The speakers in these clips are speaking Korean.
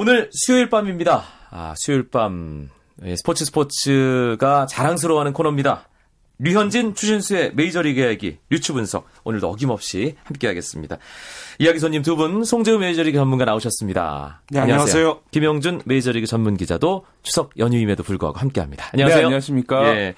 오늘 수요일 밤입니다. 아, 수요일 밤 예, 스포츠 스포츠가 자랑스러워하는 코너입니다. 류현진, 추신수의 메이저리그 이야기, 유추 분석 오늘도 어김없이 함께하겠습니다. 이야기 손님 두 분, 송재우 메이저리그 전문가 나오셨습니다. 네, 안녕하세요. 안녕하세요. 김영준 메이저리그 전문 기자도 추석 연휴임에도 불구하고 함께합니다. 안녕하세요. 네, 안녕하십니까. 예.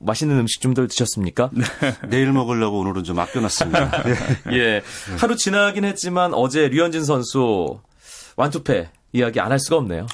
맛있는 음식 좀들 드셨습니까? 네. 내일 먹으려고 오늘은 좀 아껴놨습니다. 예. 하루 지나긴 했지만 어제 류현진 선수 완투패 이야기 안 할 수가 없네요.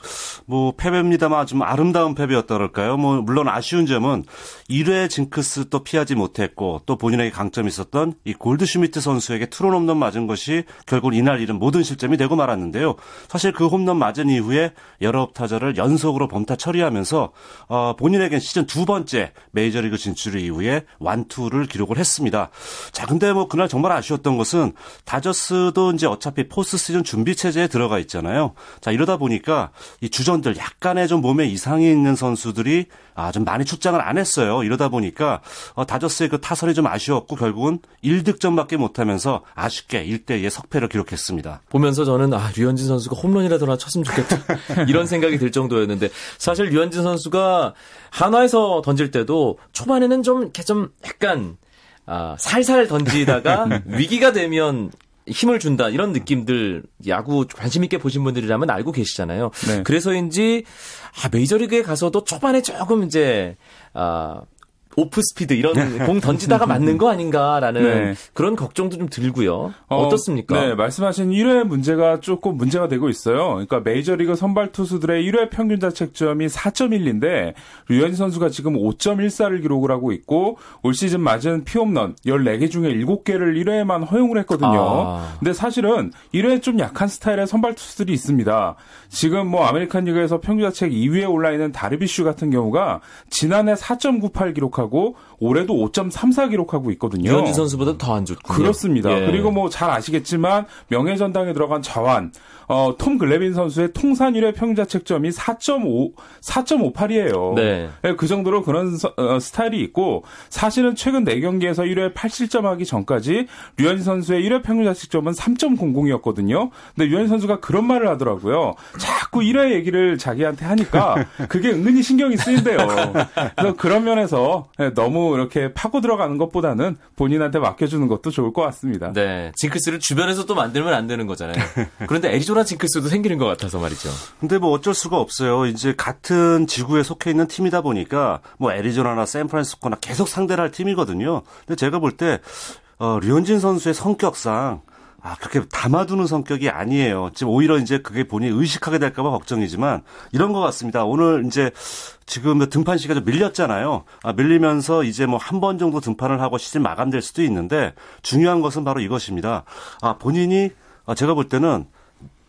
뭐 패배입니다만 좀 아름다운 패배였다 그럴까요? 뭐 물론 아쉬운 점은 1회 징크스 또 피하지 못했고 또 본인에게 강점이 있었던 이 골드슈미트 선수에게 트론 홈런 맞은 것이 결국 이날 잃은 모든 실점이 되고 말았는데요. 사실 그 홈런 맞은 이후에 여러 타자를 연속으로 범타 처리하면서 어, 본인에겐 시즌 두 번째 메이저리그 진출 이후에 완투를 기록을 했습니다. 자, 근데 뭐 그날 정말 아쉬웠던 것은 다저스도 이제 어차피 포스트 시즌 준비 체제에 들어가 있잖아요. 자, 이러다 보니까 이 주전 들 약간의 좀 몸에 이상이 있는 선수들이 아, 좀 많이 출장을 안 했어요. 이러다 보니까 어, 다저스의 그 타선이 좀 아쉬웠고 결국은 1득점밖에 못하면서 아쉽게 1대 2의 석패를 기록했습니다. 보면서 저는 아, 류현진 선수가 홈런이라도 하나 쳤으면 좋겠다. 이런 생각이 들 정도였는데 사실 류현진 선수가 한화에서 던질 때도 초반에는 좀 이렇게 좀 약간 아, 살살 던지다가 위기가 되면 힘을 준다 이런 느낌들 야구 관심 있게 보신 분들이라면 알고 계시잖아요. 네. 그래서인지 아 메이저리그에 가서도 초반에 조금 이제 아 오프 스피드 이런 네. 공 던지다가 맞는 거 아닌가라는 네. 그런 걱정도 좀 들고요. 어, 떻습니까 네, 말씀하신 1회 문제가 조금 문제가 되고 있어요. 그러니까 메이저리그 선발 투수들의 1회 평균 자책점이 4.1인데 류현진 선수가 지금 5.14를 기록을 하고 있고 올 시즌 맞은 피홈런 14개 중에 7개를 1회에만 허용을 했거든요. 아. 근데 사실은 1회 좀 약한 스타일의 선발 투수들이 있습니다. 지금 뭐 아메리칸 리그에서 평균 자책 2위에 올라 있는 다르비슈 같은 경우가 지난해 4.98 기록하고 기록하고 올해도 5.34 기록하고 있거든요. 류현진 선수보다 더 안 좋군요. 그렇습니다. 예. 그리고 뭐 잘 아시겠지만 명예전당에 들어간 좌완 어, 톰 글레빈 선수의 통산 1회 평자책점이 4.5 4.58이에요. 네. 네. 그 정도로 그런 서, 어, 스타일이 있고 사실은 최근 4경기에서 1회 8실점 하기 전까지 류현진 선수의 1회 평균 자책점은 3.00이었거든요. 근데 류현진 선수가 그런 말을 하더라고요. 자꾸 1회 얘기를 자기한테 하니까 그게 은근히 신경이 쓰인대요. 그래서 그런 면에서 네, 너무 이렇게 파고 들어가는 것보다는 본인한테 맡겨주는 것도 좋을 것 같습니다. 네. 징크스를 주변에서 또 만들면 안 되는 거잖아요. 그런데 애리조나 징크스도 생기는 것 같아서 말이죠. 근데 뭐 어쩔 수가 없어요. 이제 같은 지구에 속해 있는 팀이다 보니까 뭐 애리조나나 샌프란시스코나 계속 상대를 할 팀이거든요. 근데 제가 볼 때, 어, 류현진 선수의 성격상 아, 그렇게 담아두는 성격이 아니에요. 지금 오히려 이제 그게 본인이 의식하게 될까봐 걱정이지만 이런 것 같습니다. 오늘 이제 지금 등판 시기가 좀 밀렸잖아요. 아, 밀리면서 이제 뭐 한 번 정도 등판을 하고 시즌 마감될 수도 있는데 중요한 것은 바로 이것입니다. 아, 본인이 아, 제가 볼 때는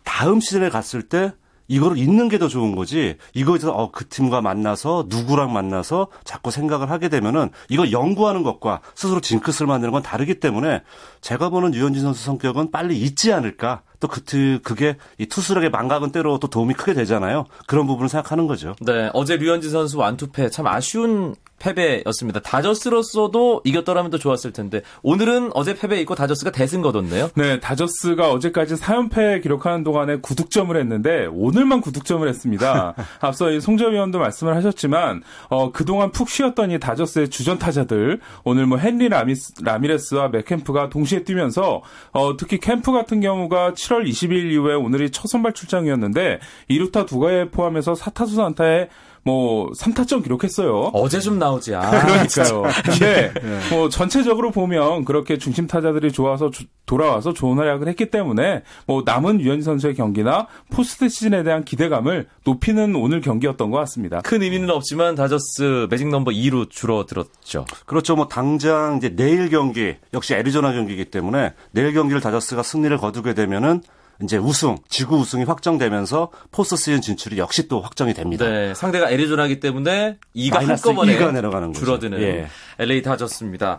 다음 시즌에 갔을 때 이거를 있는 게 더 좋은 거지. 이거에서 어, 그 팀과 만나서 누구랑 만나서 자꾸 생각을 하게 되면은 이거 연구하는 것과 스스로 징크스를 만드는 건 다르기 때문에 제가 보는 유현진 선수 성격은 빨리 잊지 않을까. 또 그, 그게 이 투수력의 망각은 때로 또 도움이 크게 되잖아요. 그런 부분을 생각하는 거죠. 네. 어제 류현진 선수 완투패 참 아쉬운 패배였습니다. 다저스로서도 이겼더라면 더 좋았을 텐데 오늘은 어제 패배 있고 다저스가 대승 거뒀네요. 네, 다저스가 어제까지 4연패 기록하는 동안에 9득점을 했는데 오늘만 9득점을 했습니다. 앞서 송재우 위원도 말씀을 하셨지만 어, 그동안 푹 쉬었더니 다저스의 주전 타자들 오늘 뭐 헨리 라미스, 라미레스와 맷 켐프가 동시에 뛰면서 어, 특히 켐프 같은 경우가 7월 20일 이후에 오늘이 첫 선발 출장이었는데 2루타 두 개 포함해서 4타수 안타에 뭐 3타점 기록했어요. 어제 좀 나오지. 아, 그러니까요. 근데 네. 뭐 전체적으로 보면 그렇게 중심 타자들이 좋아서 주, 돌아와서 좋은 활약을 했기 때문에 뭐 남은 류현진 선수의 경기나 포스트 시즌에 대한 기대감을 높이는 오늘 경기였던 것 같습니다. 큰 의미는 없지만 다저스 매직 넘버 2로 줄어들었죠. 그렇죠. 뭐 당장 이제 내일 경기 역시 애리조나 경기이기 때문에 내일 경기를 다저스가 승리를 거두게 되면은 이제 우승, 지구 우승이 확정되면서 포스트 시즌 진출이 역시 또 확정이 됩니다. 네, 상대가 애리조나기 때문에 2가 한꺼번에 2가 내려가는 거죠. 줄어드는 예. LA 다저스입니다.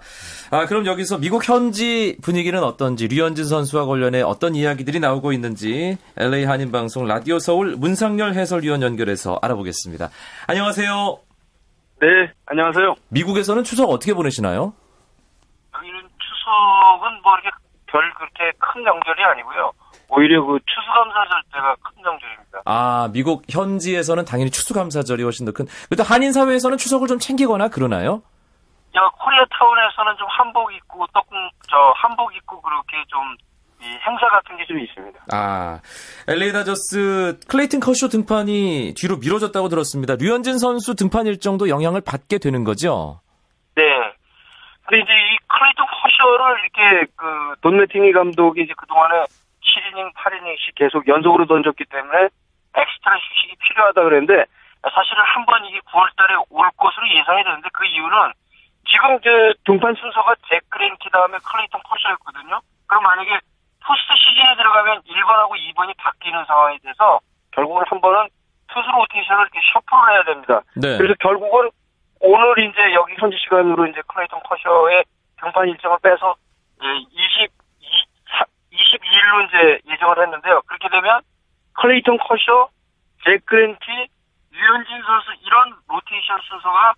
아, 그럼 여기서 미국 현지 분위기는 어떤지 류현진 선수와 관련해 어떤 이야기들이 나오고 있는지 LA 한인 방송 라디오 서울 문상열 해설위원 연결해서 알아보겠습니다. 안녕하세요. 네, 안녕하세요. 미국에서는 추석 어떻게 보내시나요? 여기는 추석은 뭐 이렇게 별 그렇게 큰 명절이 아니고요. 오히려 그 추수감사절 때가 큰 명절입니다. 아, 미국 현지에서는 당연히 추수감사절이 훨씬 더 큰. 그래도 한인 사회에서는 추석을 좀 챙기거나 그러나요? 야, 코리아타운에서는 좀 한복 입고 떡국 저 한복 입고 그렇게 좀 행사 같은 게 좀 있습니다. 아, LA 다저스 클레이튼 커쇼 등판이 뒤로 미뤄졌다고 들었습니다. 류현진 선수 등판 일정도 영향을 받게 되는 거죠? 네. 근데 이제 이 클레이튼 커쇼를 이렇게 그 돈 매팅리 감독이 이제 그동안에 7이닝, 8이닝씩 계속 연속으로 던졌기 때문에 엑스트라 휴식이 필요하다 그랬는데 사실은 한 번 이게 9월 달에 올 것으로 예상이 되는데 그 이유는 지금 그 등판 순서가 잭 그린키 다음에 클레이턴 커쇼였거든요. 그럼 만약에 포스트 시즌에 들어가면 1번하고 2번이 바뀌는 상황이 돼서 결국은 한 번은 투수 로테이션을 이렇게 shuffle을 해야 됩니다. 네. 그래서 결국은 오늘 이제 여기 현지 시간으로 이제 클레이턴 커쇼의 등판 일정을 빼서 20, 22일로 이제 예정을 했는데요. 그렇게 되면 클레이턴 커쇼, 잭 그레인키, 류현진 선수 이런 로테이션 순서가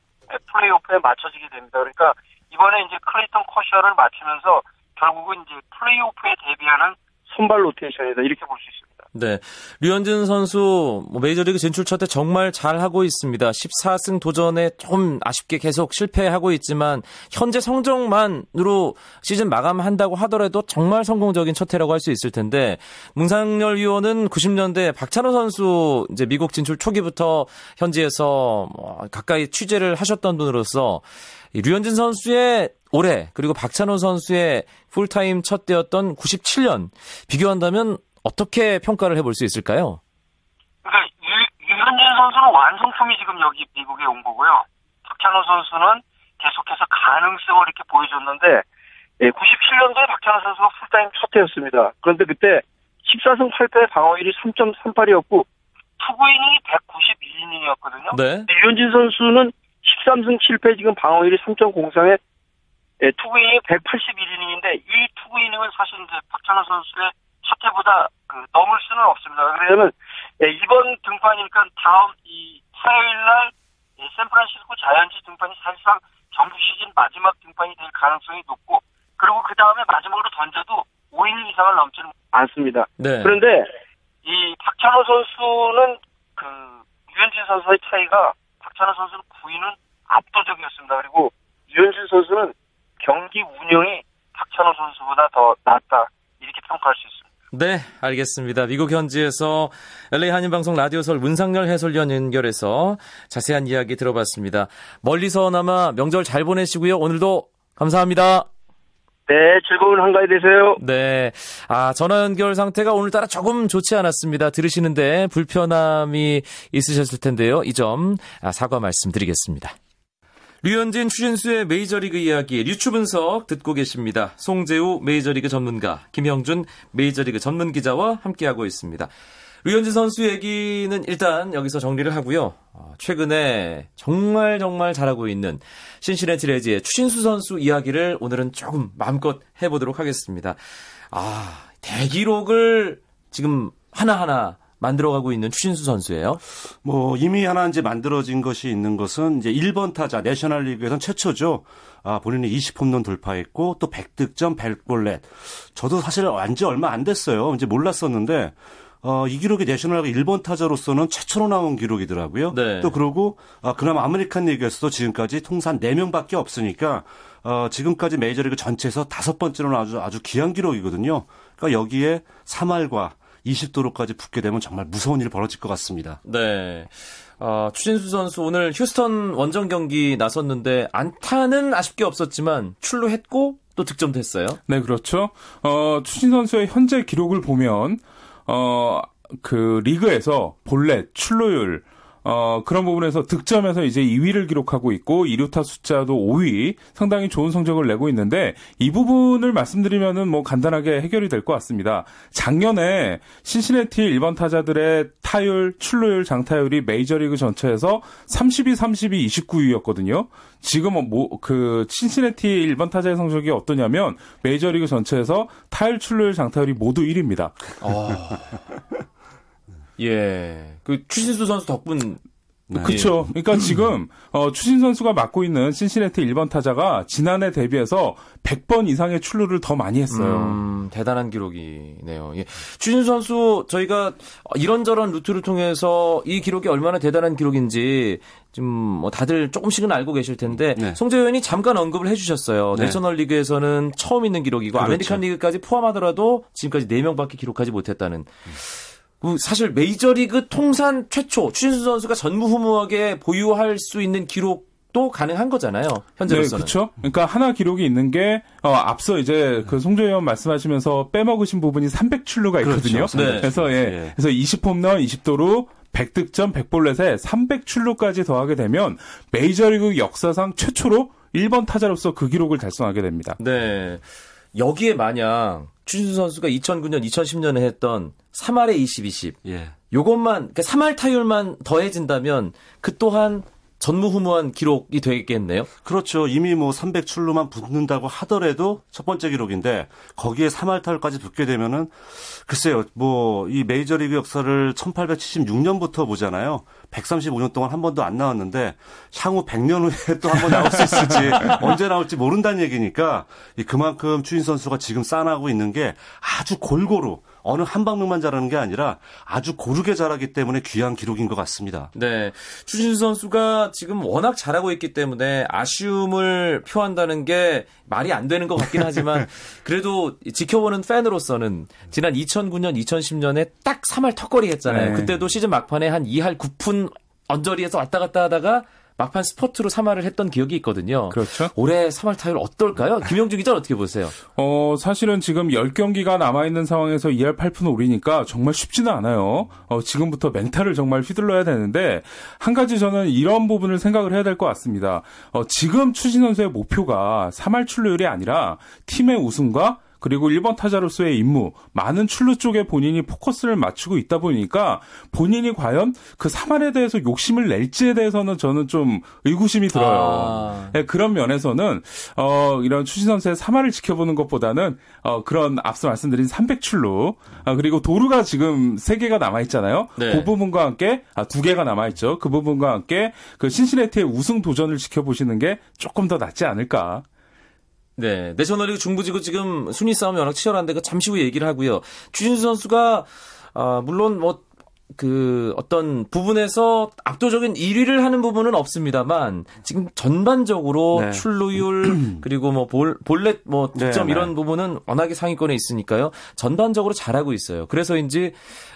플레이오프에 맞춰지게 됩니다. 그러니까 이번에 이제 클레이턴 커쇼를 맞추면서 결국은 이제 플레이오프에 대비하는 선발 로테이션이다 이렇게 볼 수 있습니다. 네. 류현진 선수 뭐 메이저리그 진출 첫해 정말 잘 하고 있습니다. 14승 도전에 좀 아쉽게 계속 실패하고 있지만 현재 성적만으로 시즌 마감한다고 하더라도 정말 성공적인 첫 해라고 할 수 있을 텐데 문상열 위원은 90년대 박찬호 선수 이제 미국 진출 초기부터 현지에서 뭐 가까이 취재를 하셨던 분으로서 류현진 선수의 올해 그리고 박찬호 선수의 풀타임 첫 해였던 97년 비교한다면 어떻게 평가를 해볼 수 있을까요? 그러니까 류, 류현진 선수는 완성품이 지금 여기 미국에 온 거고요. 박찬호 선수는 계속해서 가능성을 이렇게 보여줬는데 예, 97년도에 박찬호 선수가 풀타임 첫 해였습니다. 그런데 그때 14승 8패 방어율이 3.38이었고 투구 이닝이 191이닝이었거든요. 네. 유현진 선수는 13승 7패 지금 방어율이 3.03에 예, 투구 이닝이 181이닝인데 이 투구 이닝은 사실 이제 박찬호 선수의 사태보다 그 넘을 수는 없습니다. 왜냐하면 예, 이번 등판이니까 다음 이 화요일 날 예, 샌프란시스코 자이언츠 등판이 사실상 정규 시즌 마지막 등판이 될 가능성이 높고 그리고 그 다음에 마지막으로 던져도 5이닝 이상을 넘지는 않습니다. 네. 그런데 이 박찬호 선수는 그 유현진 선수의 차이가 박찬호 선수는 9위는 압도적이었습니다. 그리고 유현진 선수는 경기 운영이 박찬호 선수보다 더 낫다 이렇게 평가할 수 있습니다. 네, 알겠습니다. 미국 현지에서 LA 한인방송 라디오설 문상열 해설위원 연결해서 자세한 이야기 들어봤습니다. 멀리서나마 명절 잘 보내시고요. 오늘도 감사합니다. 네, 즐거운 한가위 되세요. 네. 아, 전화 연결 상태가 오늘따라 조금 좋지 않았습니다. 들으시는데 불편함이 있으셨을 텐데요. 이점 아, 사과 말씀드리겠습니다. 류현진 추진수의 메이저리그 이야기 류추 분석 듣고 계십니다. 송재우 메이저리그 전문가, 김형준 메이저리그 전문 기자와 함께하고 있습니다. 류현진 선수 얘기는 일단 여기서 정리를 하고요. 어, 최근에 정말 정말 잘하고 있는 신시내티 레즈의 추신수 선수 이야기를 오늘은 조금 마음껏 해보도록 하겠습니다. 아, 대기록을 지금 하나하나 만들어가고 있는 추신수 선수예요. 뭐 이미 하나 이제 만들어진 것이 있는 것은 이제 1번 타자 내셔널리그에선 최초죠. 아, 본인이 20홈런 돌파했고 또 100득점 100볼넷. 저도 사실 완지 얼마 안 됐어요. 이제 몰랐었는데 어, 이 기록이 내셔널리그 1번 타자로서는 최초로 나온 기록이더라고요. 네. 또 그러고 아, 그나마 아메리칸 리그에서도 지금까지 통산 4명밖에 없으니까 어, 지금까지 메이저리그 전체에서 다섯 번째로 아주 아주 귀한 기록이거든요. 그러니까 여기에 3할과 20도로까지 붙게 되면 정말 무서운 일이 벌어질 것 같습니다. 네. 어, 추진수 선수 오늘 휴스턴 원정 경기 나섰는데 안타는 아쉽게 없었지만 출루했고 또 득점됐어요. 네, 그렇죠. 어, 추진 선수의 현재 기록을 보면 어, 그 리그에서 볼넷, 출루율, 어, 그런 부분에서 득점에서 이제 2위를 기록하고 있고 2루타 숫자도 5위 상당히 좋은 성적을 내고 있는데 이 부분을 말씀드리면은 뭐 간단하게 해결이 될 것 같습니다. 작년에 신시내티 일반 타자들의 타율, 출루율, 장타율이 메이저리그 전체에서 32, 32, 29위였거든요. 지금은 뭐그 신시내티 일반 타자의 성적이 어떠냐면 메이저리그 전체에서 타율, 출루율, 장타율이 모두 1위입니다. 어. 예. 그 추신수 선수 덕분 네. 그렇죠. 그러니까 지금 어, 추신 선수가 맡고 있는 신시내티 1번 타자가 지난해 대비해서 100번 이상의 출루를 더 많이 했어요. 음, 대단한 기록이네요. 예. 추신수 선수 저희가 이런저런 루트를 통해서 이 기록이 얼마나 대단한 기록인지 좀뭐 다들 조금씩은 알고 계실 텐데 네. 송재우 위원이 잠깐 언급을 해주셨어요. 네. 내셔널리그에서는 처음 있는 기록이고 그렇죠. 아메리칸 리그까지 포함하더라도 지금까지 4명밖에 기록하지 못했다는. 음. 그 사실 메이저리그 통산 최초 추신수 선수가 전무후무하게 보유할 수 있는 기록 도 가능한 거잖아요. 현재로서는. 네, 그렇죠. 그러니까 하나 기록이 있는 게 어, 앞서 이제 그 송조 의원 말씀하시면서 빼먹으신 부분이 300출루가 있거든요. 그렇죠. 네. 그래서 예. 네. 그래서 20홈런 20도루 100득점 100볼넷에 300출루까지 더하게 되면 메이저리그 역사상 최초로 1번 타자로서 그 기록을 달성하게 됩니다. 네. 여기에 만약 추신수 선수가 2009년, 2010년에 했던 3할에 20, 20. 예. 요것만, 그러니까 3할 타율만 더해진다면 그 또한 전무후무한 기록이 되겠네요. 그렇죠. 이미 뭐 300출루만 붙는다고 하더라도 첫 번째 기록인데 거기에 3할타율까지 붙게 되면은 글쎄요. 뭐 이 메이저리그 역사를 1876년부터 보잖아요. 135년 동안 한 번도 안 나왔는데 향후 100년 후에 또 한 번 나올 수 있을지 언제 나올지 모른다는 얘기니까 그만큼 추인 선수가 지금 쌓아나고 있는 게 아주 골고루 어느 한 방면만 잘하는 게 아니라 아주 고르게 잘하기 때문에 귀한 기록인 것 같습니다. 네. 추신수 선수가 지금 워낙 잘하고 있기 때문에 아쉬움을 표한다는 게 말이 안 되는 것 같긴 하지만 그래도 지켜보는 팬으로서는 지난 2009년, 2010년에 딱 3할 턱걸이 했잖아요. 네. 그때도 시즌 막판에 한 2할 9푼 언저리에서 왔다 갔다 하다가 막판 스포트로 3할을 했던 기억이 있거든요. 그렇죠. 올해 3할 타율 어떨까요? 김영준 기자 어떻게 보세요? 어, 사실은 지금 10경기가 남아있는 상황에서 2할 8푼 오리니까 정말 쉽지는 않아요. 어, 지금부터 멘탈을 정말 휘둘러야 되는데, 한 가지 저는 이런 부분을 생각을 해야 될 것 같습니다. 어, 지금 추진 선수의 목표가 3할 출루율이 아니라 팀의 우승과 그리고 1번 타자로서의 임무, 많은 출루 쪽에 본인이 포커스를 맞추고 있다 보니까 본인이 과연 그 3할에 대해서 욕심을 낼지에 대해서는 저는 좀 의구심이 들어요. 아. 네, 그런 면에서는 어, 이런 추신 선수의 3할을 지켜보는 것보다는 어, 그런 앞서 말씀드린 300출루 아, 그리고 도루가 지금 3개가 남아 있잖아요. 네. 그 부분과 함께 아, 2개가 남아 있죠. 그 부분과 함께 그 신시내티의 우승 도전을 지켜보시는 게 조금 더 낫지 않을까. 네. 내셔널리그 중부지구 지금 순위 싸움이 워낙 치열한데 그 잠시 후에 얘기를 하고요. 주진수 선수가 아, 물론 뭐 그 어떤 부분에서 압도적인 1위를 하는 부분은 없습니다만 지금 전반적으로 네. 출루율 그리고 뭐 볼, 볼넷 뭐 득점 네, 이런 네. 부분은 워낙에 상위권에 있으니까요. 전반적으로 잘하고 있어요. 그래서인지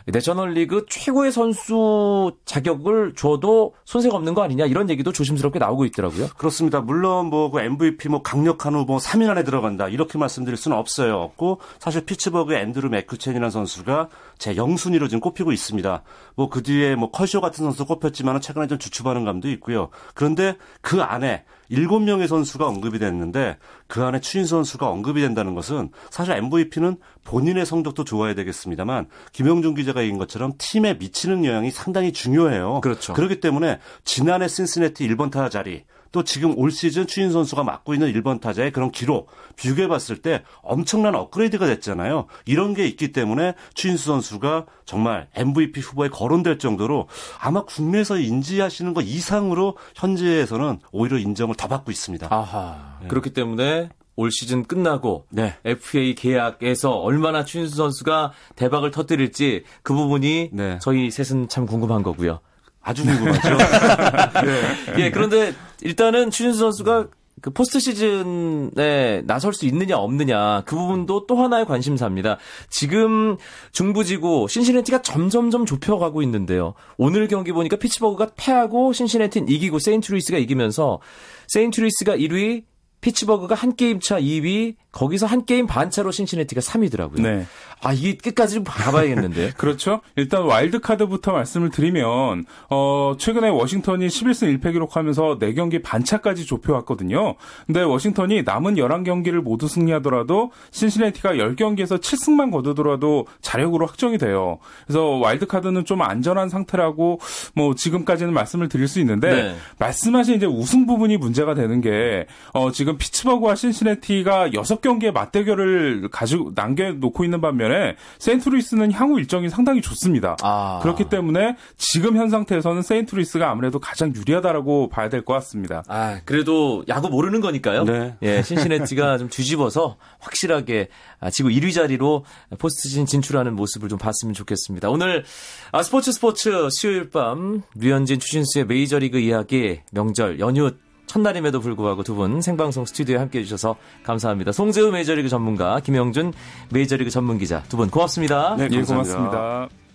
내셔널리그 최고의 선수 자격을 줘도 손색 없는 거 아니냐 이런 얘기도 조심스럽게 나오고 있더라고요. 그렇습니다. 물론 뭐 그 MVP 뭐 강력한 후보 3인 안에 들어간다 이렇게 말씀드릴 수는 없어요. 없고 사실 피츠버그 앤드루 맥크첸이라는 선수가 제 영순위로 지금 꼽히고 있습니다. 뭐 그 뒤에 뭐 컬쇼 같은 선수 꼽혔지만 최근에 좀 주춤하는 감도 있고요. 그런데 그 안에 일곱 명의 선수가 언급이 됐는데 그 안에 추인 선수가 언급이 된다는 것은 사실 MVP는 본인의 성적도 좋아야 되겠습니다만 김영준 기자가 얘기한 것처럼 팀에 미치는 영향이 상당히 중요해요. 그렇죠. 그렇기 때문에 지난해 신스네티 1번 타자 자리 또 지금 올 시즌 추인 선수가 맡고 있는 1번 타자의 그런 기록 비교해 봤을 때 엄청난 업그레이드가 됐잖아요. 이런 게 있기 때문에 추인수 선수가 정말 MVP 후보에 거론될 정도로 아마 국내에서 인지하시는 것 이상으로 현재에서는 오히려 인정을 더 받고 있습니다. 아하. 네. 그렇기 때문에 올 시즌 끝나고 네. FA 계약에서 얼마나 추신수 선수가 대박을 터뜨릴지 그 부분이 네. 저희 셋은 참 궁금한 거고요. 아주 궁금하죠. 네. 예, 그런데 일단은 추신수 선수가 그 포스트 시즌에 나설 수 있느냐 없느냐 그 부분도 또 하나의 관심사입니다. 지금 중부지구 신시내티가 점점점 좁혀가고 있는데요. 오늘 경기 보니까 피츠버그가 패하고 신시내티는 이기고 세인트루이스가 이기면서 세인트루이스가 1위, 피츠버그가 한 게임 차 2위, 거기서 한 게임 반차로 신시내티가 3위더라고요. 네. 아, 이게 끝까지 좀 가봐야겠는데. 그렇죠. 일단 와일드 카드부터 말씀을 드리면, 어, 최근에 워싱턴이 11승 1패 기록하면서 4경기 반차까지 좁혀왔거든요. 근데 워싱턴이 남은 11경기를 모두 승리하더라도 신시내티가 10경기에서 7승만 거두더라도 자력으로 확정이 돼요. 그래서 와일드 카드는 좀 안전한 상태라고 뭐 지금까지는 말씀을 드릴 수 있는데, 네. 말씀하신 이제 우승 부분이 문제가 되는 게, 어, 지금 피츠버그와 신시내티가 6경 기의 맞대결을 가지고 남겨놓고 있는 반면에 세인트루이스는 향후 일정이 상당히 좋습니다. 아. 그렇기 때문에 지금 현 상태에서는 세인트루이스가 아무래도 가장 유리하다라고 봐야 될 것 같습니다. 아 그래도 야구 모르는 거니까요. 네. 예, 신시내티가 좀 뒤집어서 확실하게 아, 지구 1위 자리로 포스트진 진출하는 모습을 좀 봤으면 좋겠습니다. 오늘 아, 스포츠 스포츠 수요일 밤 류현진 추신수의 메이저리그 이야기 명절 연휴 첫날임에도 불구하고 두 분 생방송 스튜디오에 함께 해 주셔서 감사합니다. 송재우 메이저리그 전문가, 김영준 메이저리그 전문기자 두 분 고맙습니다. 네, 감사합니다. 예, 고맙습니다.